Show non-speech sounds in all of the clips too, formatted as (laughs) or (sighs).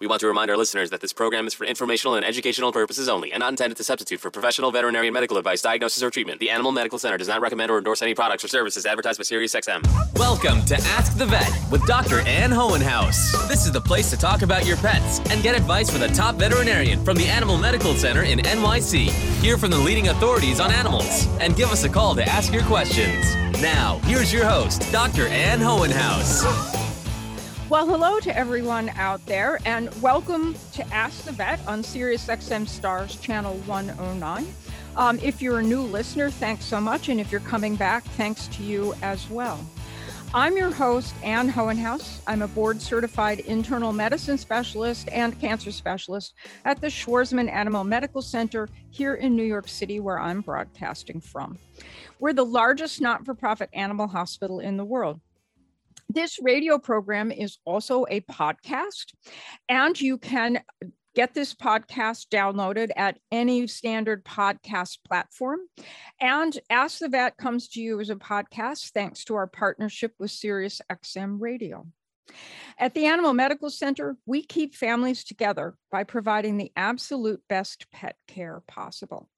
We want to remind our listeners that this program is for informational and educational purposes only and not intended to substitute for professional veterinary medical advice, diagnosis, or treatment. The Animal Medical Center does not recommend or endorse any products or services advertised by SiriusXM. Welcome to Ask the Vet with Dr. Ann Hohenhaus. This is the place to talk about your pets and get advice from the top veterinarian from the Animal Medical Center in NYC. Hear from the leading authorities on animals and give us a call to ask your questions. Now, here's your host, Dr. Ann Hohenhaus. Well, hello to everyone out there, and welcome to Ask the Vet on SiriusXM Stars Channel 109. Um, if you're a new listener, thanks so much. And if you're coming back, thanks to you as well. I'm your host, Ann Hohenhaus. I'm a board certified internal medicine specialist and cancer specialist at the Schwarzman Animal Medical Center here in New York City, where I'm broadcasting from. We're the largest not for profit animal hospital in the world. This radio program is also a podcast, and you can get this podcast downloaded at any standard podcast platform. And Ask the Vet comes to you as a podcast thanks to our partnership with SiriusXM Radio. At the Animal Medical Center, we keep families together by providing the absolute best pet care possible.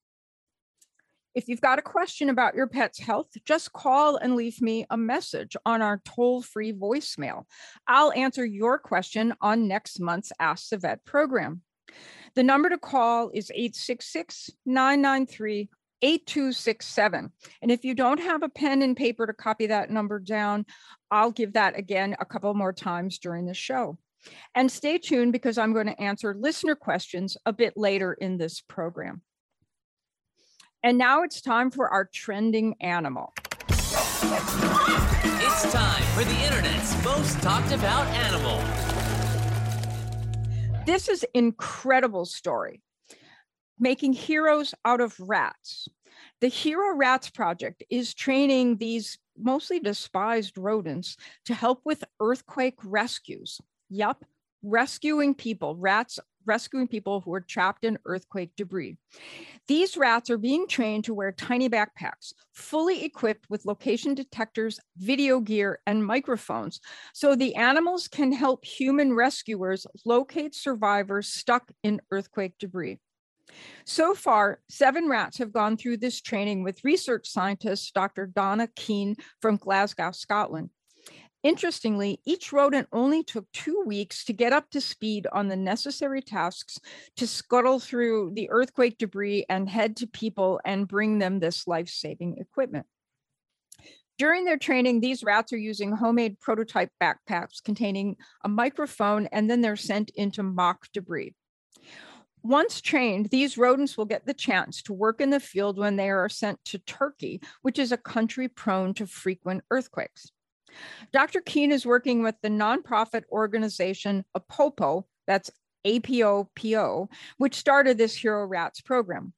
If you've got a question about your pet's health, just call and leave me a message on our toll free voicemail. I'll answer your question on next month's Ask the Vet program. The number to call is 866 993 8267. And if you don't have a pen and paper to copy that number down, I'll give that again a couple more times during the show. And stay tuned because I'm going to answer listener questions a bit later in this program. And now it's time for our trending animal. It's time for the internet's most talked about animal. This is incredible story. Making heroes out of rats. The Hero Rats Project is training these mostly despised rodents to help with earthquake rescues. Yup, rescuing people. Rats rescuing people who are trapped in earthquake debris. These rats are being trained to wear tiny backpacks, fully equipped with location detectors, video gear, and microphones, so the animals can help human rescuers locate survivors stuck in earthquake debris. So far, seven rats have gone through this training with research scientist Dr. Donna Kean from Glasgow, Scotland. Interestingly, each rodent only took two weeks to get up to speed on the necessary tasks to scuttle through the earthquake debris and head to people and bring them this life saving equipment. During their training, these rats are using homemade prototype backpacks containing a microphone, and then they're sent into mock debris. Once trained, these rodents will get the chance to work in the field when they are sent to Turkey, which is a country prone to frequent earthquakes. Dr. Kean is working with the nonprofit organization APOPO, that's APOPO, which started this Hero Rats program.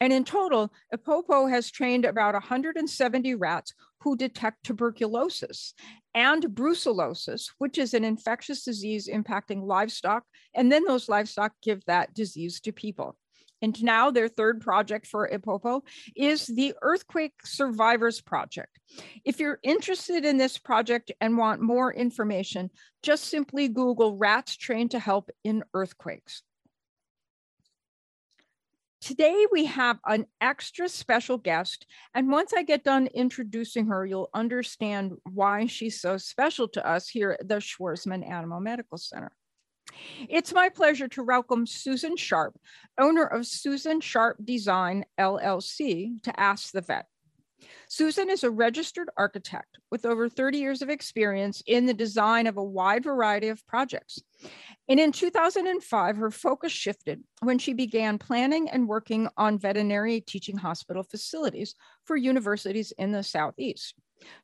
And in total, APOPO has trained about 170 rats who detect tuberculosis and brucellosis, which is an infectious disease impacting livestock. And then those livestock give that disease to people. And now their third project for APOPO is the Earthquake Survivors Project. If you're interested in this project and want more information, just simply Google rats trained to help in earthquakes. Today we have an extra special guest, and once I get done introducing her, you'll understand why she's so special to us here at the Schwarzman Animal Medical Center. It's my pleasure to welcome Susan Sharp, owner of Susan Sharp Design LLC, to Ask the Vet. Susan is a registered architect with over 30 years of experience in the design of a wide variety of projects. And in 2005, her focus shifted when she began planning and working on veterinary teaching hospital facilities for universities in the Southeast.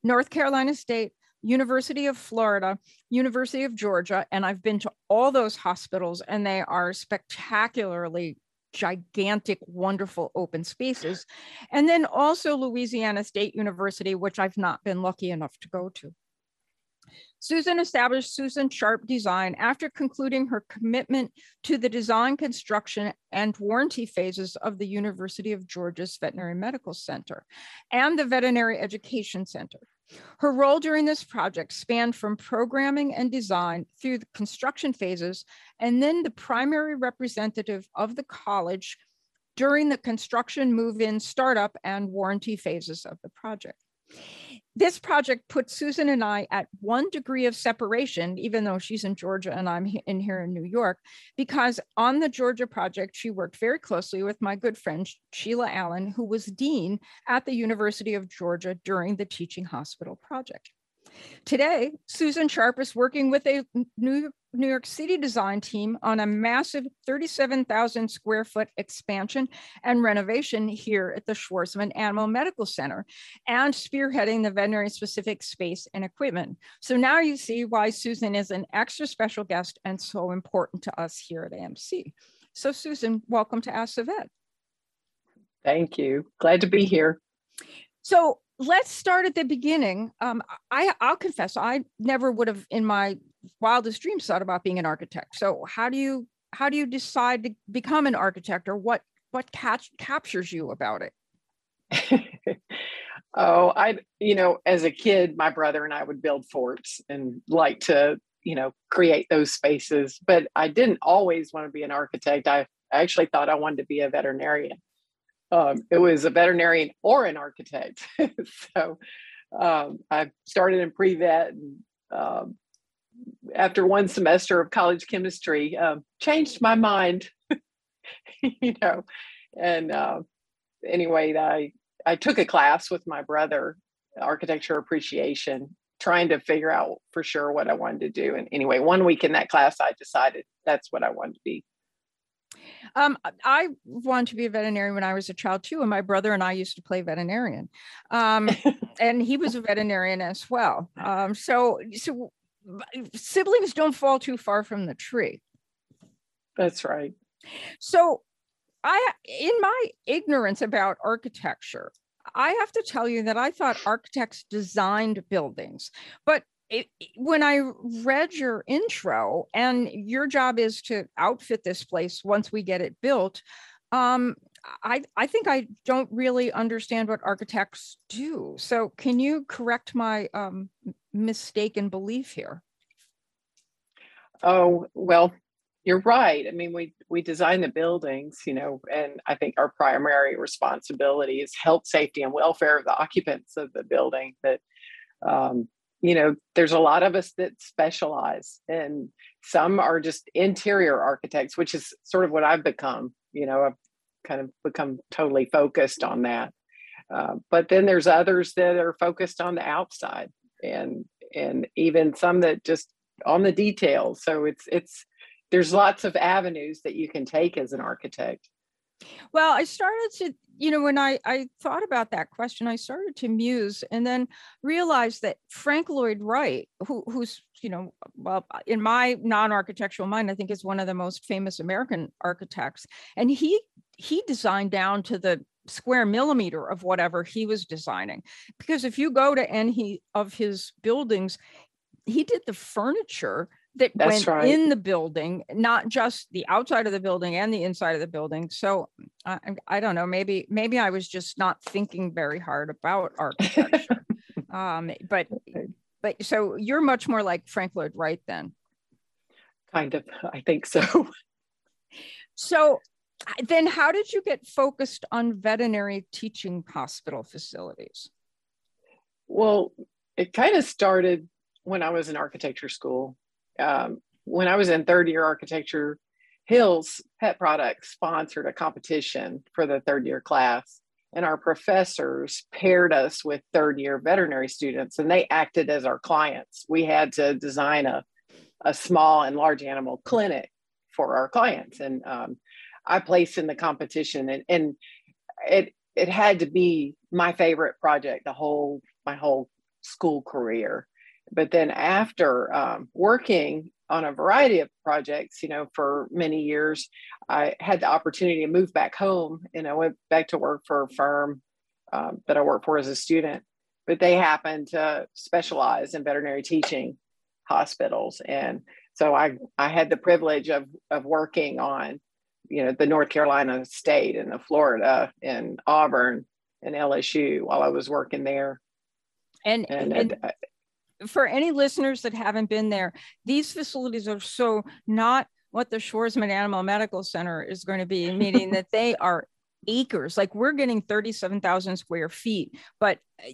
North Carolina State, University of Florida, University of Georgia, and I've been to all those hospitals, and they are spectacularly gigantic, wonderful open spaces. And then also Louisiana State University, which I've not been lucky enough to go to. Susan established Susan Sharp Design after concluding her commitment to the design, construction, and warranty phases of the University of Georgia's Veterinary Medical Center and the Veterinary Education Center. Her role during this project spanned from programming and design through the construction phases, and then the primary representative of the college during the construction, move in, startup, and warranty phases of the project. This project puts Susan and I at one degree of separation, even though she's in Georgia and I'm in here in New York, because on the Georgia project, she worked very closely with my good friend Sheila Allen, who was dean at the University of Georgia during the Teaching Hospital project. Today, Susan Sharp is working with a New New York City design team on a massive 37,000 square foot expansion and renovation here at the Schwarzman Animal Medical Center and spearheading the veterinary specific space and equipment. So now you see why Susan is an extra special guest and so important to us here at AMC. So Susan, welcome to Ask the Vet. Thank you. Glad to be here. So let's start at the beginning. Um, I, I'll confess, I never would have in my wildest dreams thought about being an architect. So how do you how do you decide to become an architect, or what what catch, captures you about it? (laughs) oh, I you know, as a kid, my brother and I would build forts and like to you know create those spaces, but I didn't always want to be an architect. I actually thought I wanted to be a veterinarian. Um, it was a veterinarian or an architect. (laughs) so um, I started in pre-vet and um, after one semester of college chemistry, uh, changed my mind. (laughs) you know, and uh, anyway, I I took a class with my brother, architecture appreciation, trying to figure out for sure what I wanted to do. And anyway, one week in that class, I decided that's what I wanted to be. Um, I wanted to be a veterinarian when I was a child too, and my brother and I used to play veterinarian, um, (laughs) and he was a veterinarian as well. Um, so, so siblings don't fall too far from the tree. That's right. So, I, in my ignorance about architecture, I have to tell you that I thought architects designed buildings, but it, when I read your intro, and your job is to outfit this place once we get it built, um, I, I think I don't really understand what architects do. So, can you correct my um, mistaken belief here? Oh, well, you're right. I mean, we we design the buildings, you know, and I think our primary responsibility is health, safety, and welfare of the occupants of the building. That, um, you know, there's a lot of us that specialize, and some are just interior architects, which is sort of what I've become. You know, I've kind of become totally focused on that. Uh, but then there's others that are focused on the outside, and and even some that just on the details. So it's it's there's lots of avenues that you can take as an architect. Well, I started to, you know, when I, I thought about that question, I started to muse and then realized that Frank Lloyd Wright, who, who's, you know, well, in my non-architectural mind, I think is one of the most famous American architects. And he he designed down to the square millimeter of whatever he was designing. Because if you go to any of his buildings, he did the furniture that That's went right. in the building, not just the outside of the building and the inside of the building. So I, I don't know, maybe maybe I was just not thinking very hard about architecture. (laughs) um, but but so you're much more like Frank Lloyd Wright then. Kind of, I think so. (laughs) so then how did you get focused on veterinary teaching hospital facilities? Well, it kind of started when I was in architecture school. Um, when I was in third year architecture, Hills Pet Products sponsored a competition for the third year class. And our professors paired us with third year veterinary students, and they acted as our clients. We had to design a, a small and large animal clinic for our clients. And um, I placed in the competition, and, and it, it had to be my favorite project the whole my whole school career but then after um, working on a variety of projects, you know, for many years, I had the opportunity to move back home and I went back to work for a firm um, that I worked for as a student. But they happened to specialize in veterinary teaching hospitals. And so I, I had the privilege of, of working on, you know, the North Carolina state and the Florida and Auburn and LSU while I was working there. And, and, and uh, for any listeners that haven't been there, these facilities are so not what the Schwarzman Animal Medical Center is going to be, meaning that they (laughs) are acres. Like we're getting 37,000 square feet. But uh,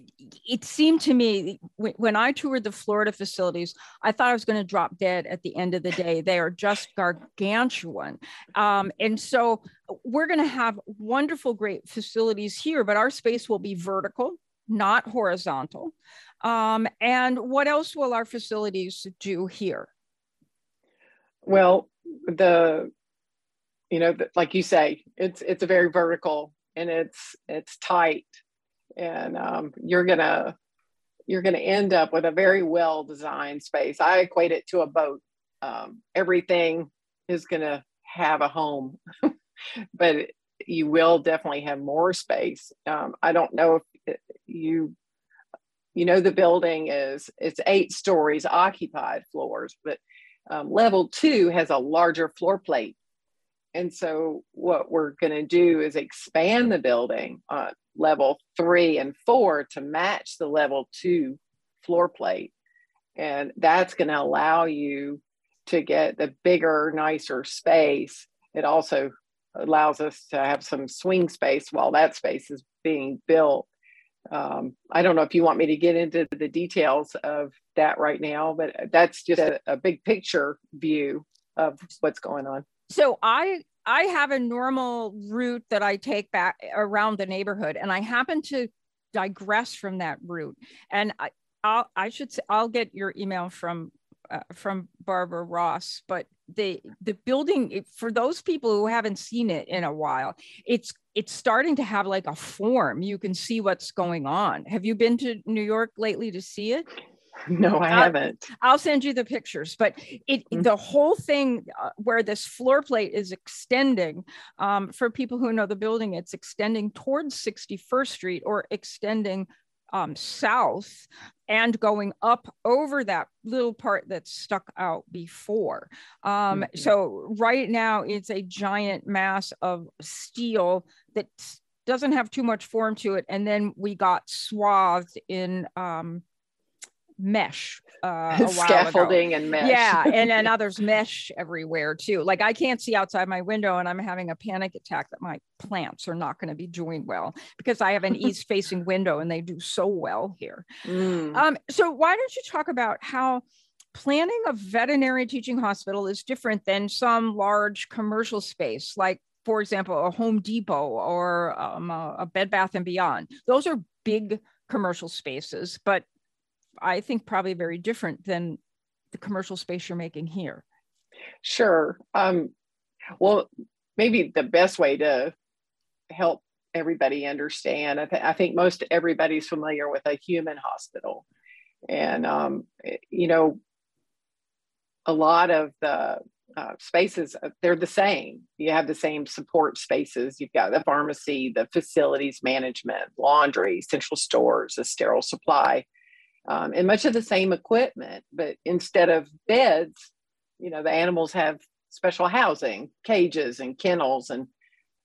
it seemed to me when I toured the Florida facilities, I thought I was going to drop dead at the end of the day. They are just gargantuan. Um, and so we're going to have wonderful, great facilities here, but our space will be vertical, not horizontal. Um, and what else will our facilities do here? Well, the you know like you say it's it's a very vertical and it's it's tight. And um, you're gonna you're gonna end up with a very well designed space. I equate it to a boat. Um, everything is gonna have a home (laughs) but you will definitely have more space. Um, i don't know if you you know the building is it's eight stories occupied floors but um, level two has a larger floor plate and so, what we're going to do is expand the building on level three and four to match the level two floor plate. And that's going to allow you to get the bigger, nicer space. It also allows us to have some swing space while that space is being built. Um, I don't know if you want me to get into the details of that right now, but that's just a, a big picture view of what's going on so I I have a normal route that I take back around the neighborhood, and I happen to digress from that route. And I I'll, I should say I'll get your email from uh, from Barbara Ross, but the the building for those people who haven't seen it in a while, it's it's starting to have like a form. You can see what's going on. Have you been to New York lately to see it? (laughs) No, I I'll, haven't. I'll send you the pictures, but it mm-hmm. the whole thing uh, where this floor plate is extending. Um, for people who know the building, it's extending towards 61st Street or extending um, south and going up over that little part that's stuck out before. Um, mm-hmm. So right now it's a giant mass of steel that doesn't have too much form to it, and then we got swathed in. Um, mesh uh, (laughs) scaffolding and mesh. Yeah and then (laughs) others mesh everywhere too. Like i can't see outside my window and i'm having a panic attack that my plants are not going to be doing well because i have an (laughs) east facing window and they do so well here. Mm. um, so why don't you talk about how planning a veterinary teaching hospital is different than some large commercial space like for example a home depot or um, a bed bath and beyond? Those are big commercial spaces but I think probably very different than the commercial space you're making here. Sure. Um, well, maybe the best way to help everybody understand, I, th- I think most everybody's familiar with a human hospital. And, um, you know, a lot of the uh, spaces, uh, they're the same. You have the same support spaces. You've got the pharmacy, the facilities management, laundry, central stores, a sterile supply um, and much of the same equipment. But instead of beds, you know, the animals have special housing, cages and kennels, and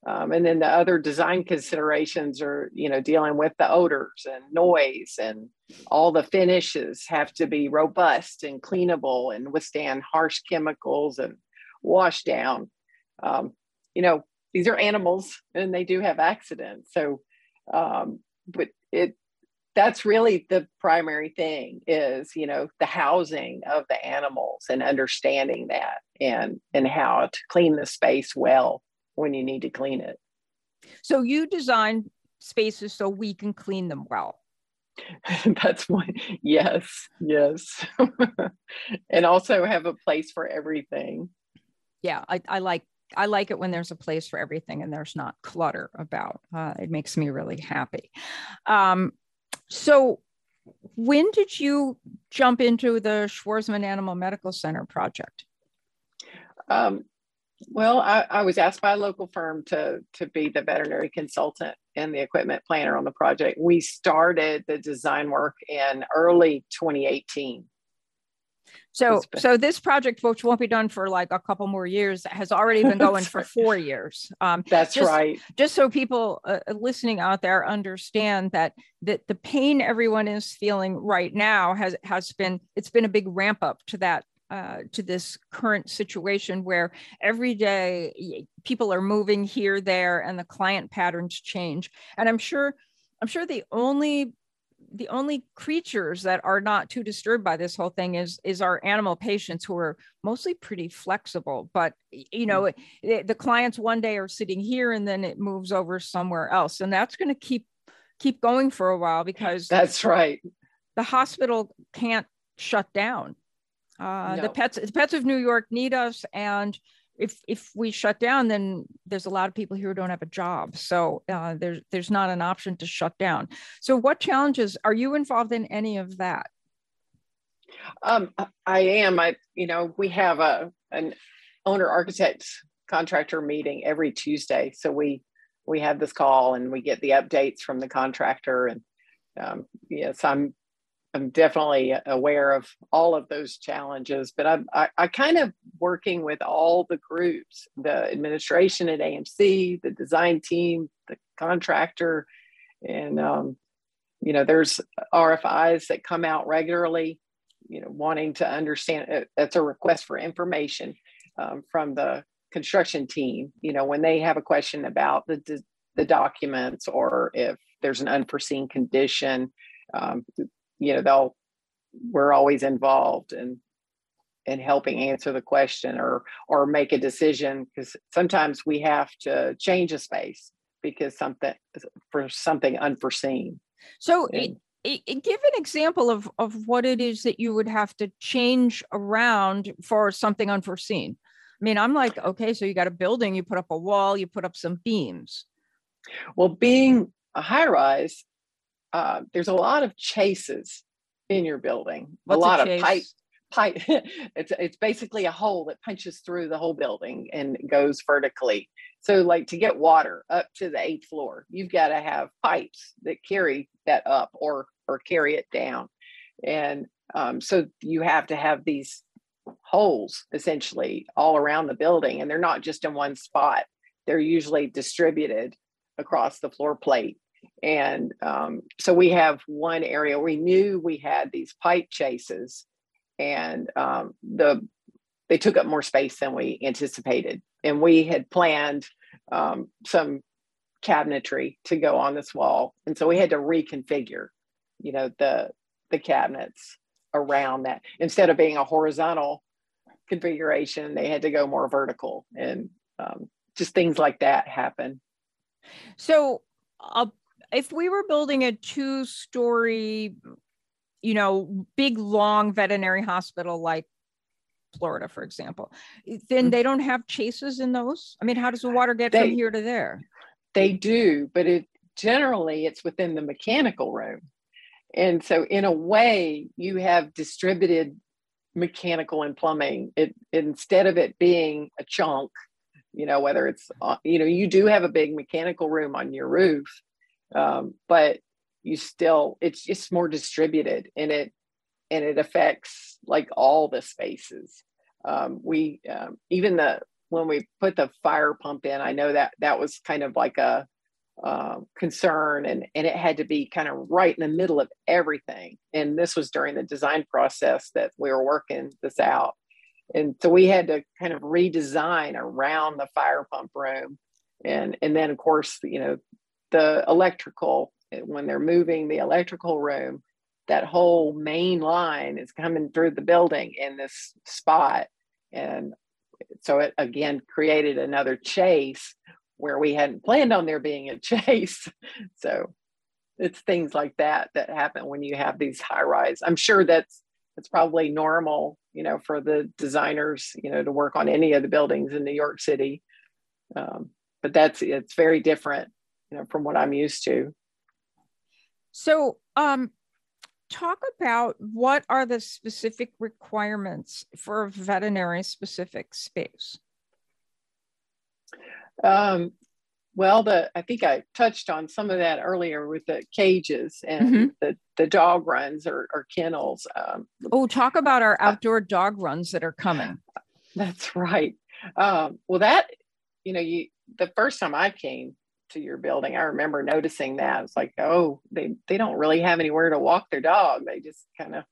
um, and then the other design considerations are, you know, dealing with the odors and noise, and all the finishes have to be robust and cleanable and withstand harsh chemicals and wash down. Um, you know, these are animals and they do have accidents. So, um, but it that's really the primary thing is you know the housing of the animals and understanding that and and how to clean the space well when you need to clean it so you design spaces so we can clean them well (laughs) that's one yes yes (laughs) and also have a place for everything yeah I, I like I like it when there's a place for everything and there's not clutter about. Uh, it makes me really happy. Um, so, when did you jump into the Schwarzman Animal Medical Center project? Um, well, I, I, was asked by a local firm to to be the veterinary consultant and the equipment planner on the project. We started the design work in early 2018. So, so this project, which won't be done for like a couple more years, has already been (laughs) going for four years. Um, That's just, right. Just so people uh, listening out there understand that that the pain everyone is feeling right now has has been it's been a big ramp up to that uh, to this current situation where every day people are moving here there and the client patterns change and i'm sure i'm sure the only the only creatures that are not too disturbed by this whole thing is is our animal patients who are mostly pretty flexible but you know mm. it, the clients one day are sitting here and then it moves over somewhere else and that's going to keep keep going for a while because that's right the hospital can't shut down uh, no. the pets the pets of new york need us and if if we shut down, then there's a lot of people here who don't have a job. So uh, there's there's not an option to shut down. So what challenges are you involved in any of that? Um, I am. I you know we have a an owner architect contractor meeting every Tuesday. So we we have this call and we get the updates from the contractor and um, yes, I'm I'm definitely aware of all of those challenges, but I'm I, I kind of working with all the groups, the administration at AMC, the design team, the contractor, and um, you know, there's RFIs that come out regularly, you know, wanting to understand. Uh, that's a request for information um, from the construction team. You know, when they have a question about the the documents or if there's an unforeseen condition. Um, you know they'll we're always involved in in helping answer the question or or make a decision because sometimes we have to change a space because something for something unforeseen. So and, it, it, give an example of of what it is that you would have to change around for something unforeseen. I mean i'm like okay so you got a building you put up a wall you put up some beams. Well being a high rise uh, there's a lot of chases in your building. What's a lot a of pipe pipe (laughs) it's it's basically a hole that punches through the whole building and goes vertically. So like to get water up to the eighth floor, you've got to have pipes that carry that up or or carry it down. And um, so you have to have these holes essentially all around the building and they're not just in one spot. They're usually distributed across the floor plate and um, so we have one area we knew we had these pipe chases, and um, the they took up more space than we anticipated. And we had planned um, some cabinetry to go on this wall, and so we had to reconfigure, you know, the the cabinets around that instead of being a horizontal configuration, they had to go more vertical, and um, just things like that happen. So, a if we were building a two story, you know, big long veterinary hospital like Florida, for example, then mm-hmm. they don't have chases in those. I mean, how does the water get they, from here to there? They do, but it generally it's within the mechanical room. And so in a way, you have distributed mechanical and plumbing. It instead of it being a chunk, you know, whether it's uh, you know, you do have a big mechanical room on your roof, um, but you still it's just more distributed and it and it affects like all the spaces. Um, we um, even the when we put the fire pump in i know that that was kind of like a uh, concern and and it had to be kind of right in the middle of everything. And this was during the design process that we were working this out. And so we had to kind of redesign around the fire pump room. And and then of course you know the electrical when they're moving the electrical room that whole main line is coming through the building in this spot. And so it again created another chase where we hadn't planned on there being a (laughs) chase. So it's things like that that happen when you have these high rise. I'm sure that's it's probably normal you know for the designers you know to work on any of the buildings in new york city. Um, but that's it's very different you know, from what I'm used to. So, um, talk about what are the specific requirements for a veterinary specific space? Um, well, the I think I touched on some of that earlier with the cages and mm-hmm. the the dog runs or, or kennels. Um, oh, talk about our outdoor dog runs that are coming. That's right. Um, well, that you know, you the first time I came to your building, I remember noticing that. It's like, oh, they they don't really have anywhere to walk their dog. They just kind of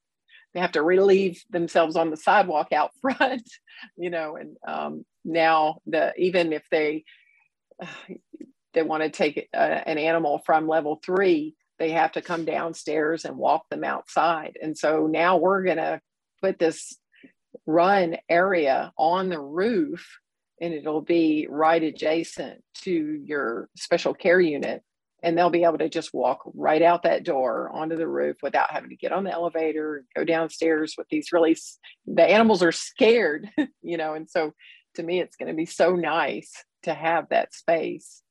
they have to relieve themselves on the sidewalk out (laughs) front, you know. And um, now the even if they (sighs) they want to take uh, an animal from level three, they have to come downstairs and walk them outside. And so now we're to put this run area on the roof and it'll be right adjacent to your special care unit. And they'll be able to just walk right out that door onto the roof without having to get on the elevator and go downstairs with these really the animals are scared (laughs) you know and so to me it's going to be so nice to have that space.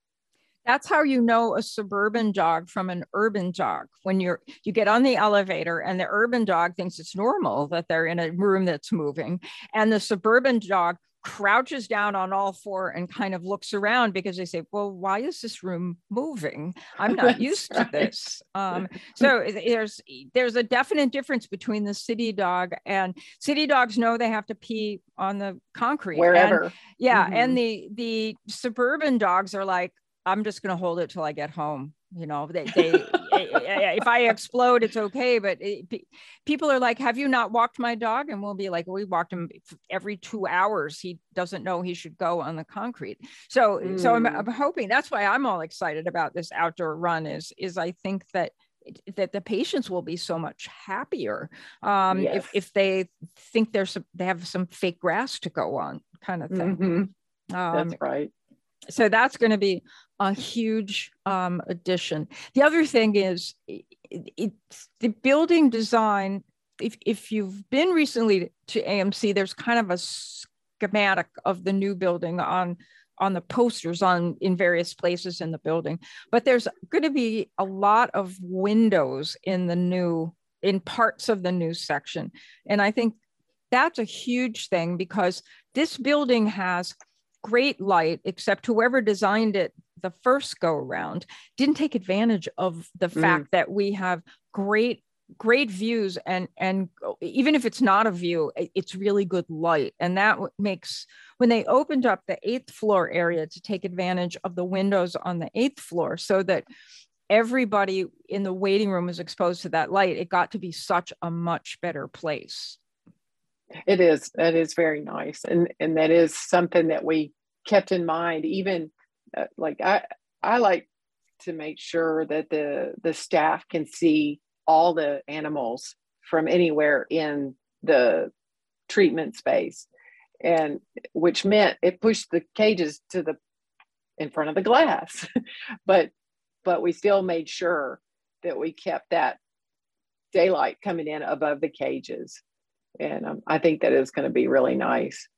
That's how you know a suburban dog from an urban dog when you're you get on the elevator and the urban dog thinks it's normal that they're in a room that's moving and the suburban dog crouches down on all four and kind of looks around because they say, Well, why is this room moving? I'm (laughs) not used to this. Um, so there's there's a definite difference between the city dog and city dogs know they have to pee on the concrete. Wherever. And, yeah. Mm-hmm. And the the suburban dogs are like, I'm just gonna hold it till I get home you know they, they if i explode it's okay but it, people are like have you not walked my dog and we'll be like we walked him every two hours he doesn't know he should go on the concrete so mm. so I'm, I'm, mm. hoping that's why i'm all excited about this outdoor run is is i think that that the patients will be so much happier um, yes. if, if they think there's some, they have some fake grass to go on kind of thing mm-hmm. um, that's right so that's going to be a huge um, addition. The other thing is it, it's the building design. If, if you've been recently to AMC, there's kind of a schematic of the new building on on the posters on in various places in the building but there's going to be a lot of windows in the new in parts of the new section and i think that's a huge thing because this building has great light, except whoever designed it the first go around didn't take advantage of the mm. fact that we have great great views and and even if it's not a view it's really good light and that makes when they opened up the eighth floor area to take advantage of the windows on the eighth floor so that everybody in the waiting room was exposed to that light it got to be such a much better place it is. That is very nice, and and that is something that we kept in mind. Even uh, like I, I like to make sure that the the staff can see all the animals from anywhere in the treatment space, and which meant it pushed the cages to the in front of the glass, (laughs) but but we still made sure that we kept that daylight coming in above the cages and um, I think that is going to be really nice.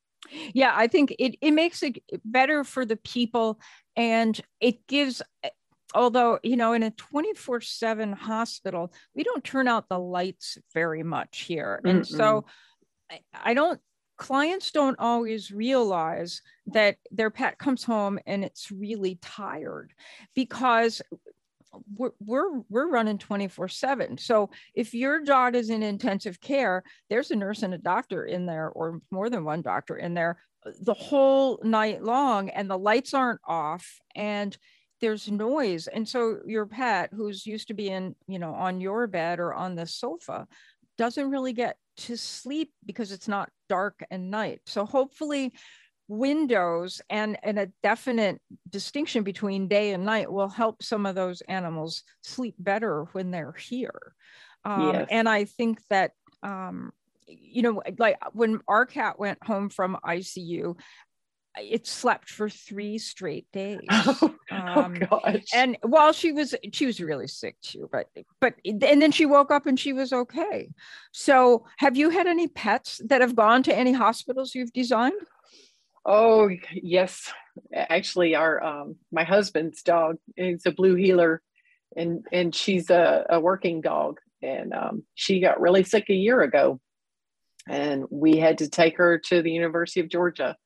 Yeah, I think it it makes it better for the people, and it gives. Although you know, in a twenty four seven hospital, we don't turn out the lights very much here, and Mm-mm. so I, I don't clients don't always realize that their pet comes home and it's really tired because we're we're, we're running 24 7 so if your dog is in intensive care there's a nurse and a doctor in there or more than one doctor in there uh, the whole night long and the lights aren't off and there's noise. And so your pet who's used to be in you know on your bed or on the sofa doesn't really get to sleep because it's not dark and night. So hopefully windows and, and a definite distinction between day and night will help some of those animals sleep better when they're here. Um, yes. And I think that, um, you know, like when our cat went home from ICU, it slept for three straight (laughs) days. Oh, oh um, oh gosh. And while she was, she was really sick too, but, but, and then she woke up and she was okay. So have you had any pets that have gone to any hospitals you've designed? Oh yes, actually, our um, my husband's dog is a blue heeler, and and she's a, a working dog, and um, she got really sick a year ago, and we had to take her to the University of Georgia,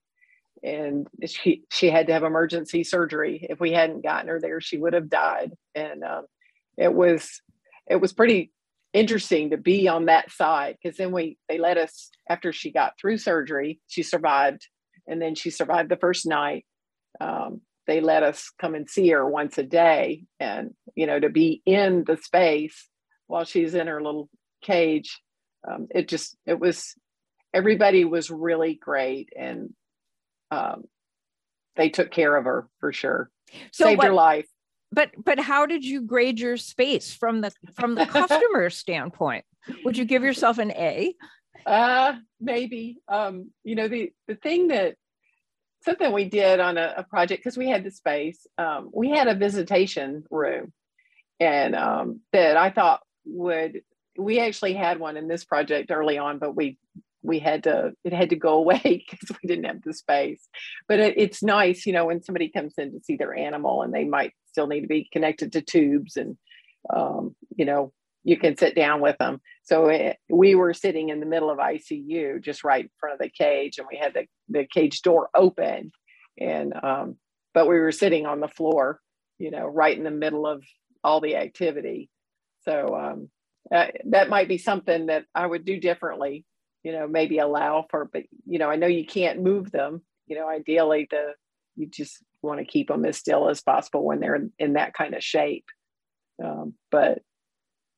and she she had to have emergency surgery. If we hadn't gotten her there, she would have died. And um, it was it was pretty interesting to be on that side because then we they let us after she got through surgery, she survived, and then she survived the first night. Um, they let us come and see her once a day, and you know to be in the space while she's in her little cage. Um, it just it was everybody was really great and um, they took care of her for sure. So Saved what, her life. But but how did you grade your space from the from the (laughs) customer standpoint? Would you give yourself an A? Uh maybe. Um, you know, the the thing that something we did on a, a project because we had the space, um, we had a visitation room and um that I thought would we actually had one in this project early on, but we we had to it had to go (laughs) away because we didn't have the space but it, it's nice you know when somebody comes in to see their animal and they might still need to be connected to tubes and um, you know you can sit down with them. So it, we were sitting in the middle of icu just right in front of the cage and we had the, the cage door open. And um, but we were sitting on the floor you know right in the middle of all the activity. So um, uh, that might be something that i would do differently you know maybe allow for but you know i know you can't move them. You know ideally the you just want to keep them as still as possible when they're in, in that kind of shape. Um, but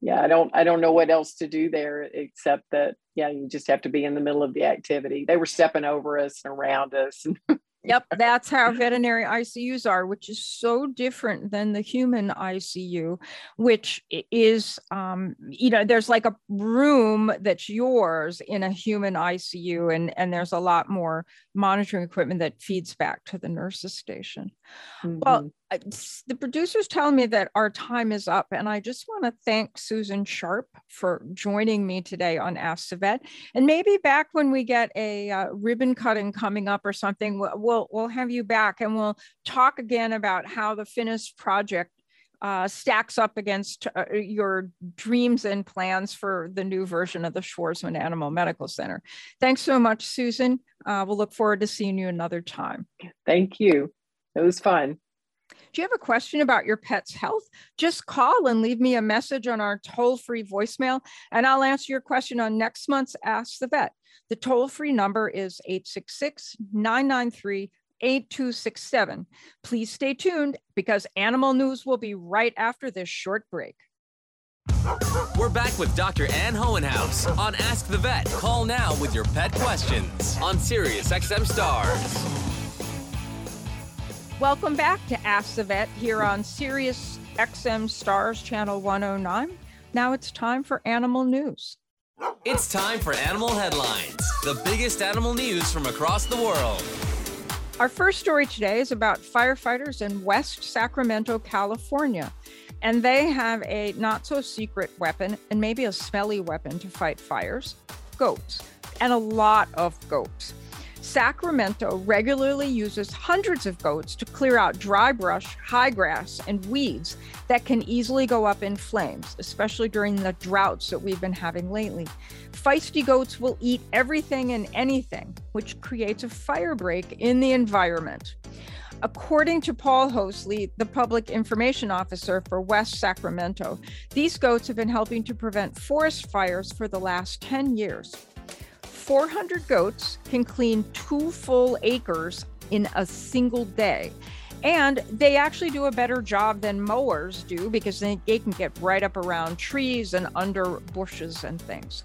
yeah i don't i don't know what else to do there except that yeah you just have to be in the middle of the activity. They were stepping over us and around us. (laughs) Yep, that's how veterinary ICUs are, which is so different than the human ICU, which is, um, you know, there's like a room that's yours in a human ICU, and, and there's a lot more monitoring equipment that feeds back to the nurse's station. Mm-hmm. Well, the producers tell me that our time is up, and I just want to thank Susan Sharp for joining me today on Ask the Vet. And maybe back when we get a uh, ribbon cutting coming up or something, we'll we'll have you back, and we'll talk again about how the finished project uh, stacks up against uh, your dreams and plans for the new version of the Schwarzman Animal Medical Center. Thanks so much, Susan. Uh, we'll look forward to seeing you another time. Thank you. It was fun. Do you have a question about your pet's health? Just call and leave me a message on our toll free voicemail, and I'll answer your question on next month's Ask the Vet. The toll free number is 866 993 8267. Please stay tuned because animal news will be right after this short break. We're back with Dr. Ann Hohenhaus on Ask the Vet. Call now with your pet questions on Sirius XM Stars. Welcome back to Ask the Vet here on Sirius XM Stars Channel 109. Now it's time for animal news. It's time for animal headlines, the biggest animal news from across the world. Our first story today is about firefighters in West Sacramento, California. And they have a not so secret weapon and maybe a smelly weapon to fight fires goats, and a lot of goats. Sacramento regularly uses hundreds of goats to clear out dry brush, high grass, and weeds that can easily go up in flames, especially during the droughts that we've been having lately. Feisty goats will eat everything and anything, which creates a fire break in the environment. According to Paul Hosley, the public information officer for West Sacramento, these goats have been helping to prevent forest fires for the last 10 years. 400 goats can clean two full acres in a single day. And they actually do a better job than mowers do because they, they can get right up around trees and under bushes and things.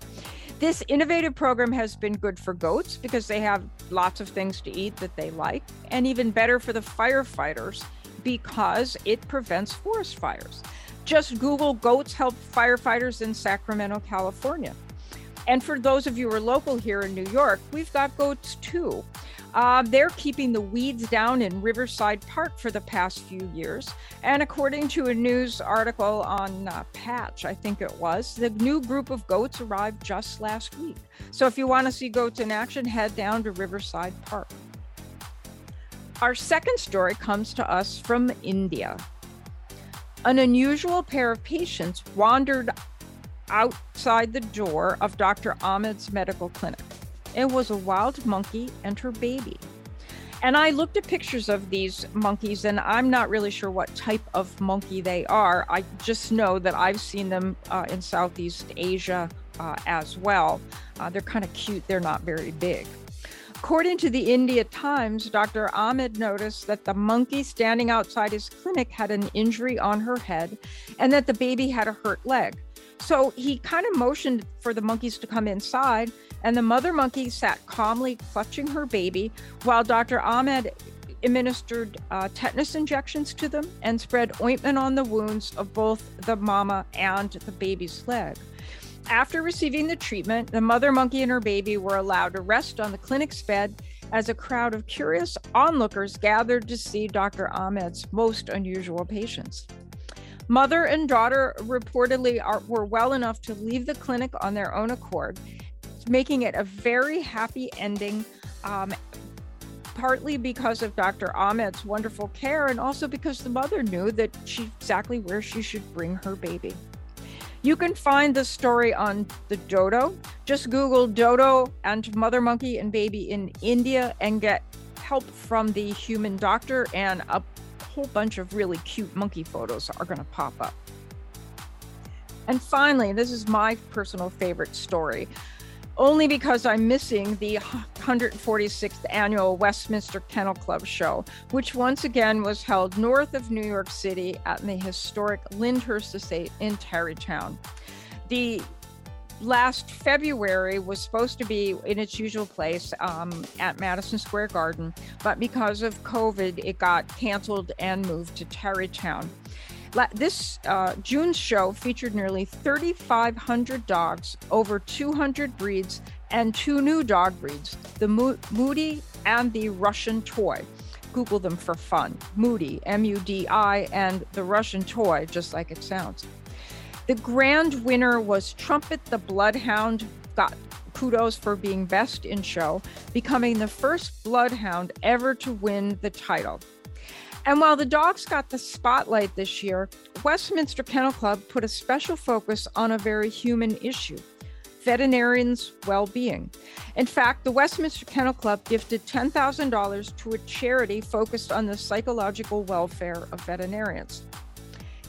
This innovative program has been good for goats because they have lots of things to eat that they like, and even better for the firefighters because it prevents forest fires. Just Google goats help firefighters in Sacramento, California. And for those of you who are local here in New York, we've got goats too. Uh, they're keeping the weeds down in Riverside Park for the past few years. And according to a news article on uh, Patch, I think it was, the new group of goats arrived just last week. So if you want to see goats in action, head down to Riverside Park. Our second story comes to us from India. An unusual pair of patients wandered outside the door of Dr. Ahmed's medical clinic. It was a wild monkey and her baby. And I looked at pictures of these monkeys, and I'm not really sure what type of monkey they are. I just know that I've seen them uh, in Southeast Asia uh, as well. Uh, they're kind of cute, they're not very big. According to the India Times, Dr. Ahmed noticed that the monkey standing outside his clinic had an injury on her head and that the baby had a hurt leg. So he kind of motioned for the monkeys to come inside, and the mother monkey sat calmly clutching her baby while Dr. Ahmed administered uh, tetanus injections to them and spread ointment on the wounds of both the mama and the baby's leg. After receiving the treatment, the mother monkey and her baby were allowed to rest on the clinic's bed as a crowd of curious onlookers gathered to see Dr. Ahmed's most unusual patients. Mother and daughter reportedly are, were well enough to leave the clinic on their own accord, making it a very happy ending, um, partly because of Dr. Ahmed's wonderful care, and also because the mother knew that she exactly where she should bring her baby. You can find the story on the dodo. Just Google dodo and mother monkey and baby in India and get help from the human doctor and a whole bunch of really cute monkey photos are going to pop up. And finally, this is my personal favorite story, only because I'm missing the 146th annual Westminster Kennel Club show, which once again was held north of New York City at the historic Lyndhurst Estate in Tarrytown. The last February was supposed to be in its usual place um, at Madison Square Garden, but because of COVID, it got canceled and moved to Tarrytown. This uh, June's show featured nearly 3,500 dogs, over 200 breeds, and two new dog breeds the Mo- Mudi and the Russian Toy. Google them for fun. Mudi, M U D I, and the Russian Toy, just like it sounds. The grand winner was Trumpet the Bloodhound. Got kudos for being best in show, becoming the first bloodhound ever to win the title. And while the dogs got the spotlight this year, Westminster Kennel Club put a special focus on a very human issue veterinarians' well being. In fact, the Westminster Kennel Club gifted $10,000 to a charity focused on the psychological welfare of veterinarians.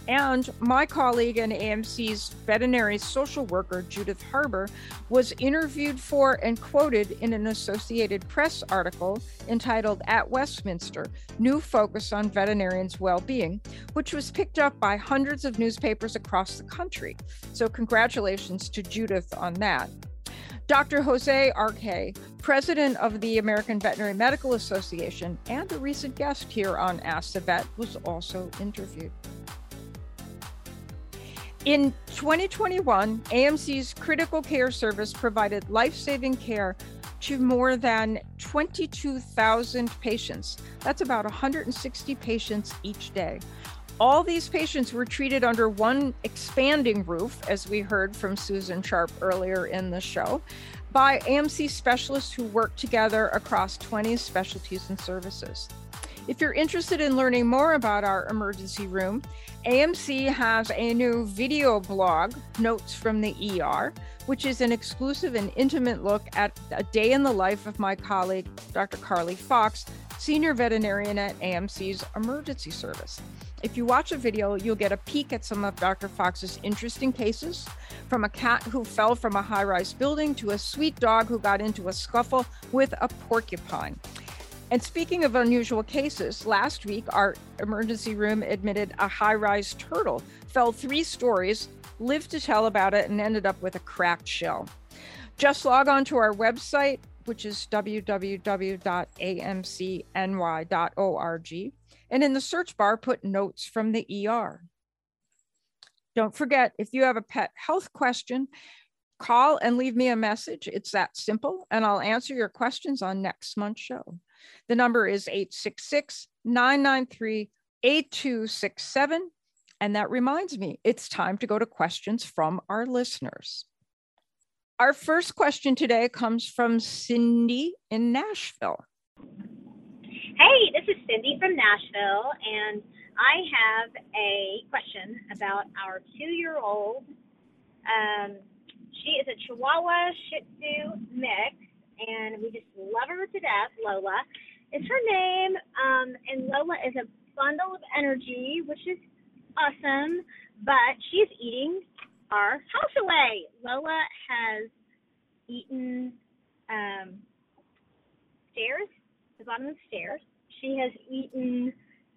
And my colleague and AMC's veterinary social worker, Judith Harbour, was interviewed for and quoted in an Associated Press article entitled At Westminster New Focus on Veterinarians' Well-Being, which was picked up by hundreds of newspapers across the country. So, congratulations to Judith on that. Dr. Jose Arce, president of the American Veterinary Medical Association and a recent guest here on Ask the Vet, was also interviewed. In 2021, AMC's critical care service provided life saving care to more than 22,000 patients. That's about 160 patients each day. All these patients were treated under one expanding roof, as we heard from Susan Sharp earlier in the show, by AMC specialists who work together across 20 specialties and services. If you're interested in learning more about our emergency room, AMC has a new video blog, Notes from the ER, which is an exclusive and intimate look at a day in the life of my colleague, Dr. Carly Fox, senior veterinarian at AMC's emergency service. If you watch a video, you'll get a peek at some of Dr. Fox's interesting cases, from a cat who fell from a high rise building to a sweet dog who got into a scuffle with a porcupine. And speaking of unusual cases, last week our emergency room admitted a high rise turtle fell three stories, lived to tell about it, and ended up with a cracked shell. Just log on to our website, which is www.amcny.org, and in the search bar, put notes from the ER. Don't forget, if you have a pet health question, call and leave me a message. It's that simple, and I'll answer your questions on next month's show. The number is 866 993 8267. And that reminds me, it's time to go to questions from our listeners. Our first question today comes from Cindy in Nashville. Hey, this is Cindy from Nashville, and I have a question about our two year old. Um, she is a Chihuahua Shih Tzu mix, and we just love her to death, Lola is her name. Um, and Lola is a bundle of energy, which is awesome. But she's eating our house away. Lola has eaten um, stairs, the bottom of the stairs. She has eaten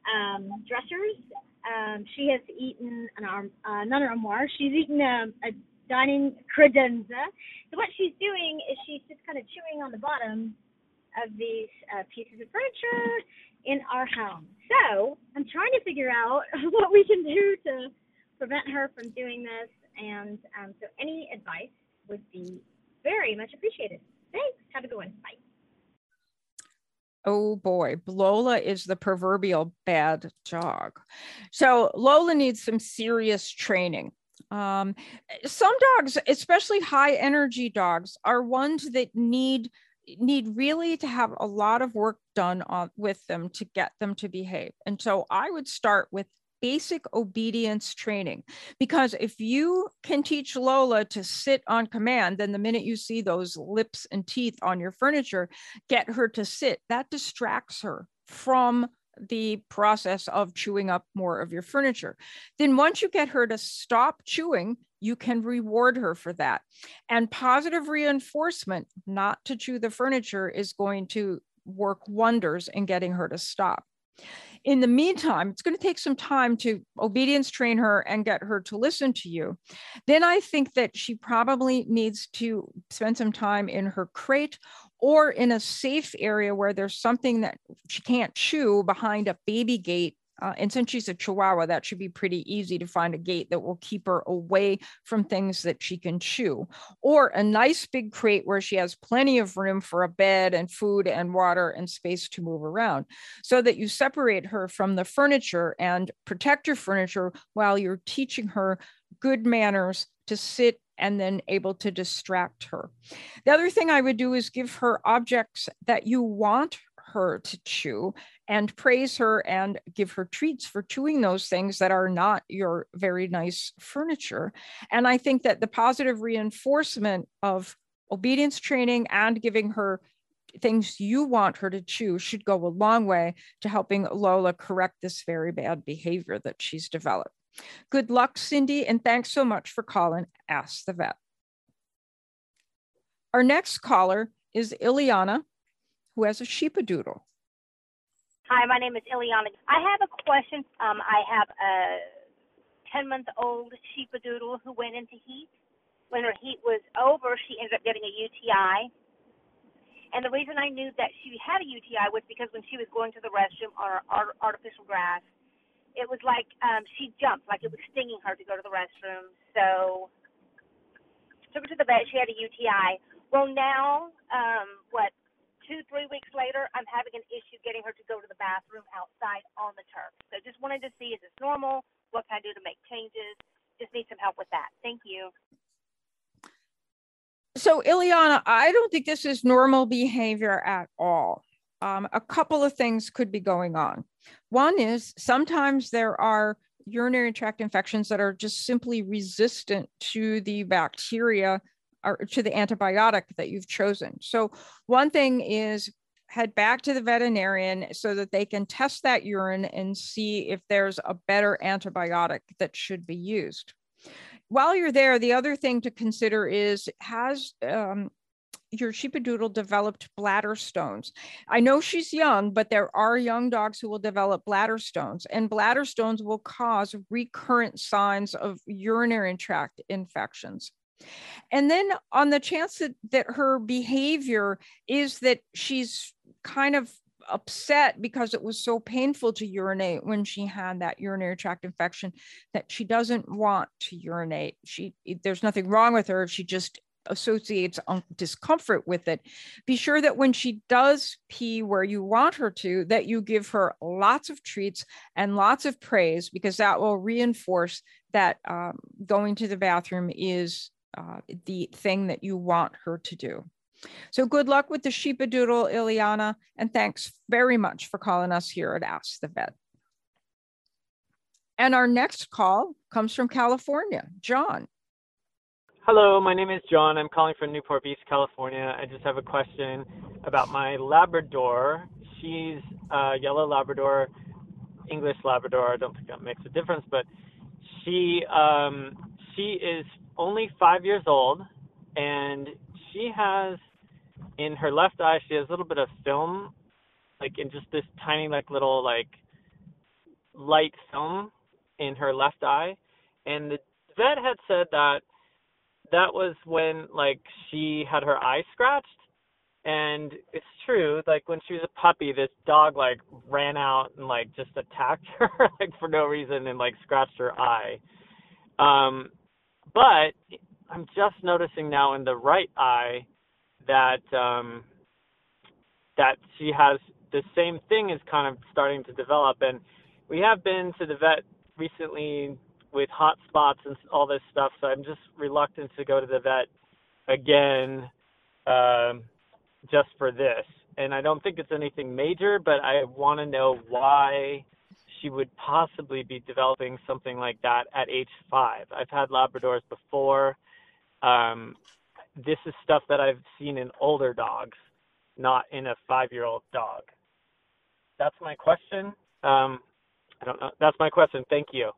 um, dressers. Um, she has eaten an arm, uh, not armoire. She's eaten a, a dining credenza. So what she's doing is she's just kind of chewing on the bottom of these uh, pieces of furniture in our home. So I'm trying to figure out (laughs) what we can do to prevent her from doing this. And um, so any advice would be very much appreciated. Thanks. Have a good one. Bye. Oh boy, Lola is the proverbial bad dog. So Lola needs some serious training. Um, some dogs, especially high energy dogs, are ones that need need really to have a lot of work done on with them to get them to behave. And so I would start with basic obedience training. Because if you can teach Lola to sit on command, then the minute you see those lips and teeth on your furniture, get her to sit. That distracts her from the process of chewing up more of your furniture. Then once you get her to stop chewing, you can reward her for that. And positive reinforcement not to chew the furniture is going to work wonders in getting her to stop. In the meantime, it's going to take some time to obedience train her and get her to listen to you. Then I think that she probably needs to spend some time in her crate or in a safe area where there's something that she can't chew behind a baby gate uh, and since she's a chihuahua, that should be pretty easy to find a gate that will keep her away from things that she can chew. Or a nice big crate where she has plenty of room for a bed and food and water and space to move around so that you separate her from the furniture and protect your furniture while you're teaching her good manners to sit and then able to distract her. The other thing I would do is give her objects that you want her to chew and praise her and give her treats for chewing those things that are not your very nice furniture. And I think that the positive reinforcement of obedience training and giving her things you want her to chew should go a long way to helping Lola correct this very bad behavior that she's developed. Good luck, Cindy, and thanks so much for calling Ask the Vet. Our next caller is Ileana who has a sheepadoodle. Hi, my name is Ileana. I have a question. Um, I have a 10 month old sheepadoodle who went into heat. When her heat was over, she ended up getting a UTI. And the reason I knew that she had a UTI was because when she was going to the restroom on artificial grass, it was like um, she jumped, like it was stinging her to go to the restroom. So took her to the vet. She had a UTI. Well, now, um, what two, three weeks later, I'm having an issue getting her to go to the bathroom outside on the turf. So just wanted to see is this normal? What can I do to make changes? Just need some help with that. Thank you. So, Ileana, I don't think this is normal behavior at all. Um, a couple of things could be going on. One is sometimes there are urinary tract infections that are just simply resistant to the bacteria or to the antibiotic that you've chosen. So, one thing is head back to the veterinarian so that they can test that urine and see if there's a better antibiotic that should be used. While you're there, the other thing to consider is has um, your sheepadoodle developed bladder stones. I know she's young, but there are young dogs who will develop bladder stones, and bladder stones will cause recurrent signs of urinary tract infections. And then on the chance that, that her behavior is that she's kind of upset because it was so painful to urinate when she had that urinary tract infection that she doesn't want to urinate. She there's nothing wrong with her. She just associates discomfort with it. Be sure that when she does pee where you want her to, that you give her lots of treats and lots of praise because that will reinforce that um, going to the bathroom is uh, the thing that you want her to do. So good luck with the sheepadoodle, Ileana, and thanks very much for calling us here at Ask the Vet. And our next call comes from California. John. Hello, my name is John. I'm calling from Newport Beach, California. I just have a question about my Labrador. she's a yellow Labrador, English Labrador. I don't think that makes a difference, but she um, she is only five years old, and she has in her left eye she has a little bit of film, like in just this tiny like little like light film in her left eye, and the vet had said that that was when like she had her eye scratched. And it's true like when she was a puppy this dog like ran out and like just attacked (laughs) her like for no reason and like scratched her eye. Um but i'm just noticing now in the right eye that um that she has the same thing is kind of starting to develop. And we have been to the vet recently with hot spots and all this stuff so i'm just reluctant to go to the vet again um just for this. And I don't think it's anything major, but I want to know why she would possibly be developing something like that at age five. I've had Labradors before. Um, this is stuff that I've seen in older dogs, not in a five year old dog. That's my question. Um, I don't know. That's my question. Thank you.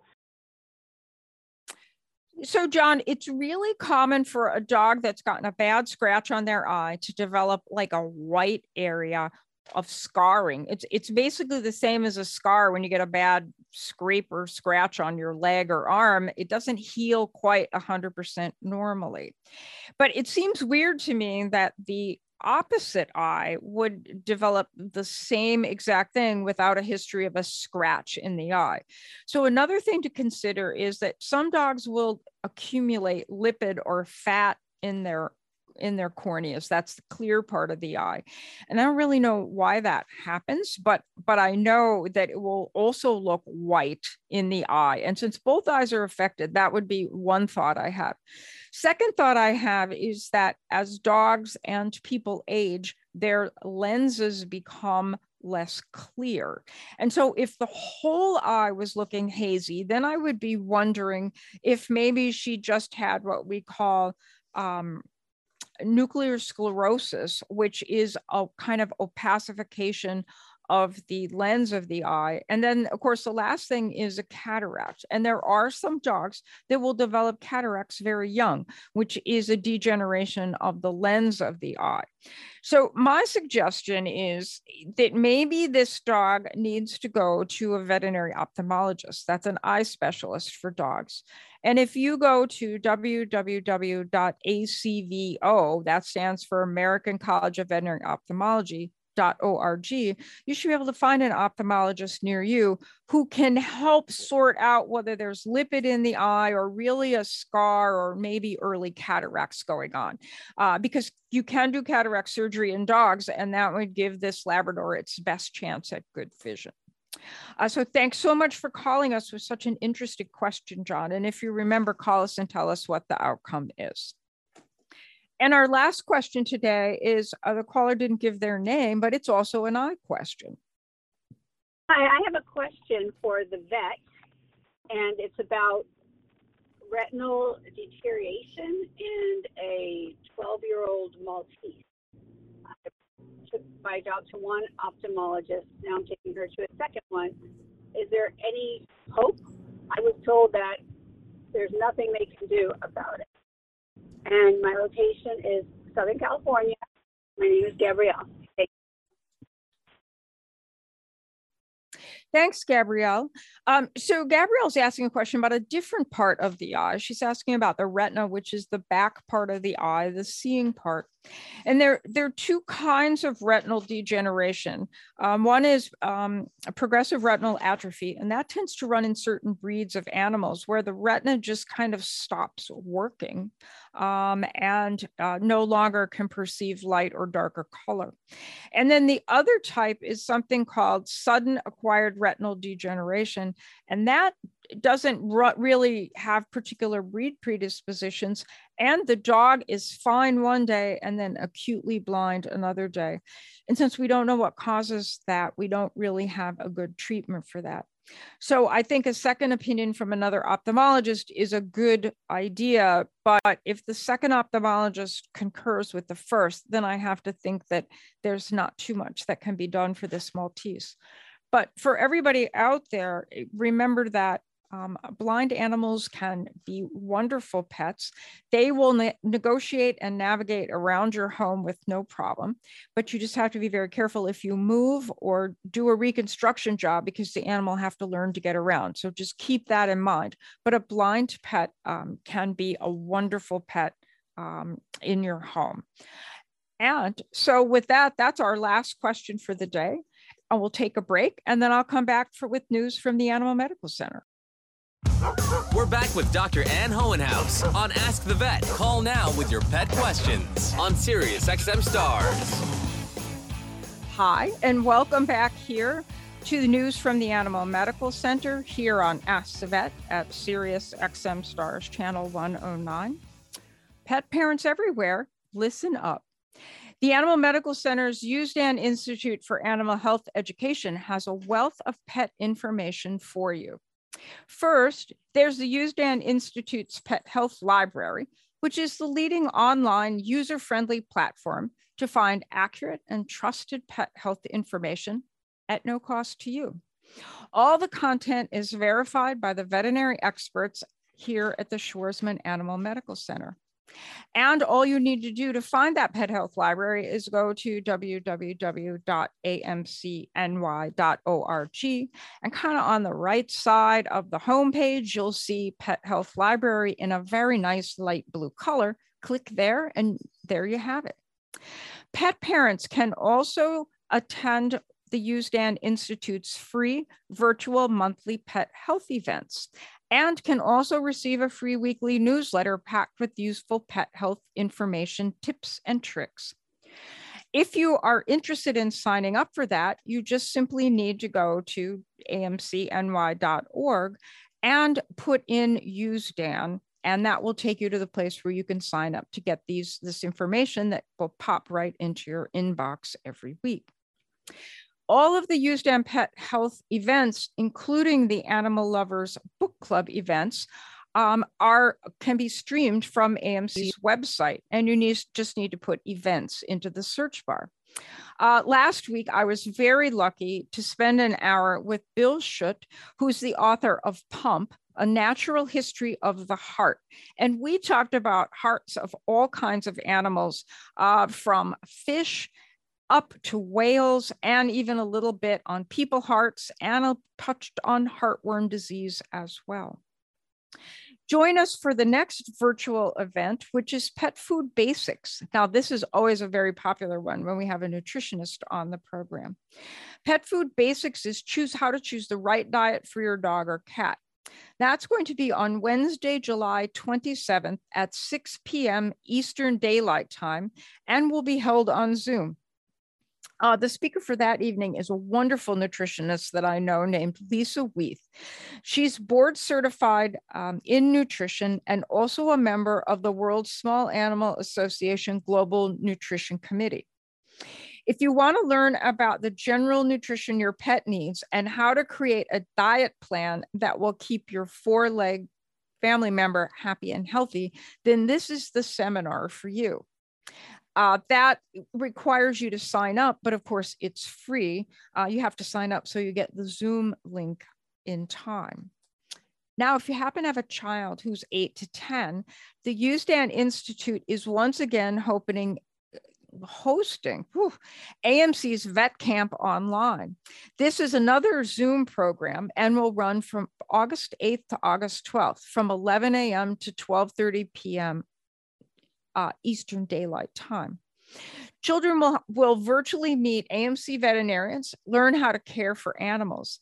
So, John, it's really common for a dog that's gotten a bad scratch on their eye to develop like a white area of scarring. It's it's basically the same as a scar when you get a bad scrape or scratch on your leg or arm. It doesn't heal quite 100% normally. But it seems weird to me that the opposite eye would develop the same exact thing without a history of a scratch in the eye. So, another thing to consider is that some dogs will accumulate lipid or fat in their in their corneas that's the clear part of the eye. And i don't really know why that happens but but i know that it will also look white in the eye. And since both eyes are affected that would be one thought i have. Second thought i have is that as dogs and people age their lenses become less clear. And so, if the whole eye was looking hazy, then I would be wondering if maybe she just had what we call um, nuclear sclerosis, which is a kind of opacification of the lens of the eye. And then, of course, the last thing is a cataract. And there are some dogs that will develop cataracts very young, which is a degeneration of the lens of the eye. So, my suggestion is that maybe this dog needs to go to a veterinary ophthalmologist. That's an eye specialist for dogs. And if you go to www.acvo, that stands for American College of Veterinary Ophthalmology, org, you should be able to find an ophthalmologist near you who can help sort out whether there's lipid in the eye or really a scar or maybe early cataracts going on. Uh, because you can do cataract surgery in dogs, and that would give this Labrador its best chance at good vision. Uh, so thanks so much for calling us with such an interesting question, John. And if you remember, call us and tell us what the outcome is. And our last question today is uh, the caller didn't give their name, but it's also an eye question. Hi, I have a question for the vet, and it's about retinal deterioration in a 12 year old Maltese I took my dog to one ophthalmologist. Now I'm taking her to a second one. Is there any hope? I was told that there's nothing they can do about it. And my location is Southern California. My name is Gabrielle. Thanks, Gabrielle. Um, so Gabrielle's asking a question about a different part of the eye. She's asking about the retina, which is the back part of the eye, the seeing part. And there, there are two kinds of retinal degeneration. Um, one is um, progressive retinal atrophy, and that tends to run in certain breeds of animals where the retina just kind of stops working um, and uh, no longer can perceive light or darker color. And then the other type is something called sudden acquired retinal degeneration. And that doesn't really have particular breed predispositions and the dog is fine one day and then acutely blind another day and since we don't know what causes that we don't really have a good treatment for that so I think a second opinion from another ophthalmologist is a good idea. But if the second ophthalmologist concurs with the first, then I have to think that there's not too much that can be done for this Maltese. But for everybody out there, remember that um, blind animals can be wonderful pets. They will ne- negotiate and navigate around your home with no problem, but you just have to be very careful if you move or do a reconstruction job because the animal have to learn to get around. So just keep that in mind. But a blind pet um, can be a wonderful pet um, in your home. And so with that, that's our last question for the day. And we'll take a break and then I'll come back for with news from the Animal Medical Center. We're back with Dr. Ann Hohenhaus on Ask the Vet. Call now with your pet questions on Sirius XM Stars. Hi, and welcome back here to the news from the Animal Medical Center here on Ask the Vet at Sirius XM Stars Channel 109. Pet parents everywhere, listen up. The Animal Medical Center's USDAN Institute for Animal Health Education has a wealth of pet information for you. First, there's the USDAN Institute's Pet Health Library, which is the leading online user friendly platform to find accurate and trusted pet health information at no cost to you. All the content is verified by the veterinary experts here at the Schwarzman Animal Medical Center. And all you need to do to find that pet health library is go to www.amcny.org. And kind of on the right side of the homepage, you'll see Pet Health Library in a very nice light blue color. Click there, and there you have it. Pet parents can also attend the USDAN Institute's free virtual monthly pet health events and can also receive a free weekly newsletter packed with useful pet health information, tips, and tricks. If you are interested in signing up for that, you just simply need to go to amcny.org and put in USDAN and that will take you to the place where you can sign up to get these this information that will pop right into your inbox every week all of the USDAN Pet Health events, including the Animal Lovers Book Club events, um, are can be streamed from AMC's website, and you need, just need to put events into the search bar. Uh, last week, I was very lucky to spend an hour with Bill Schutt, who's the author of Pump, a natural history of the heart. And we talked about hearts of all kinds of animals, uh, from fish up to whales and even a little bit on people hearts and touched on heartworm disease as well. Join us for the next virtual event, which is Pet Food Basics. Now, this is always a very popular one when we have a nutritionist on the program. Pet Food Basics is choose how to choose the right diet for your dog or cat. That's going to be on Wednesday, July 27th at 6 p.m. Eastern Daylight Time and will be held on Zoom. Uh, the speaker for that evening is a wonderful nutritionist that I know named Lisa Weeth. She's board certified um, in nutrition and also a member of the World Small Animal Association Global Nutrition Committee. If you want to learn about the general nutrition your pet needs and how to create a diet plan that will keep your four leg family member happy and healthy, then this is the seminar for you. Uh, that requires you to sign up, but of course it's free. Uh, you have to sign up so you get the Zoom link in time. Now, if you happen to have a child who's eight to 10, the USDAN Institute is once again hoping, hosting whew, AMC's Vet Camp Online. This is another Zoom program and will run from August 8th to August 12th from 11 a.m. to 12.30 p.m uh, Eastern Daylight Time. Children will, will virtually meet AMC veterinarians, learn how to care for animals.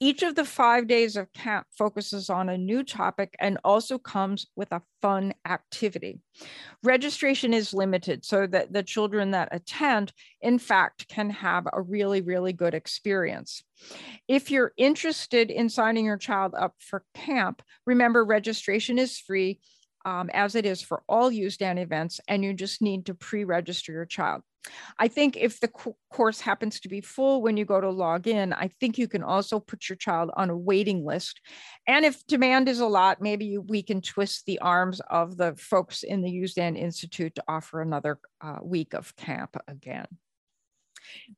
Each of the five days of camp focuses on a new topic and also comes with a fun activity. Registration is limited so that the children that attend, in fact, can have a really, really good experience. If you're interested in signing your child up for camp, remember registration is free um, as it is for all USDAN events, and you just need to pre-register your child. I think if the co course happens to be full when you go to log in, I think you can also put your child on a waiting list. And if demand is a lot, maybe we can twist the arms of the folks in the USDAN Institute to offer another uh, week of camp again.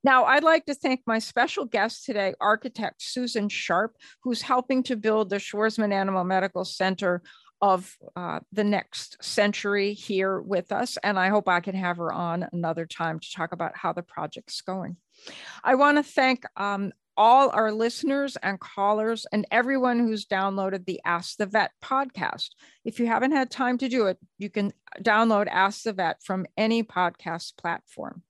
Now, I'd like to thank my special guest today, architect Susan Sharp, who's helping to build the Schwarzman Animal Medical Center of uh, the next century here with us. And I hope I can have her on another time to talk about how the project's going. I want to thank um, all our listeners and callers and everyone who's downloaded the Ask the Vet podcast. If you haven't had time to do it, you can download Ask the Vet from any podcast platform.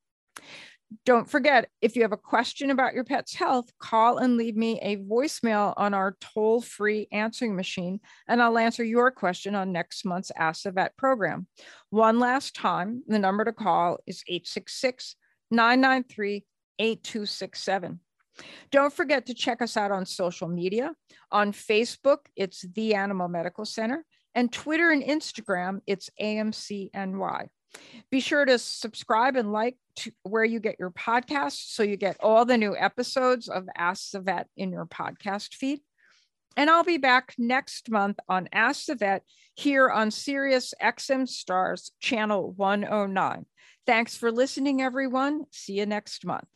Don't forget, if you have a question about your pet's health, call and leave me a voicemail on our toll free answering machine, and I'll answer your question on next month's Ask the Vet program. One last time, the number to call is 866 993 8267. Don't forget to check us out on social media. On Facebook, it's The Animal Medical Center, and Twitter and Instagram, it's AMCNY. Be sure to subscribe and like where you get your podcasts so you get all the new episodes of Ask the Vet in your podcast feed. And I'll be back next month on Ask the Vet here on Sirius XM Stars Channel 109. Thanks for listening, everyone. See you next month.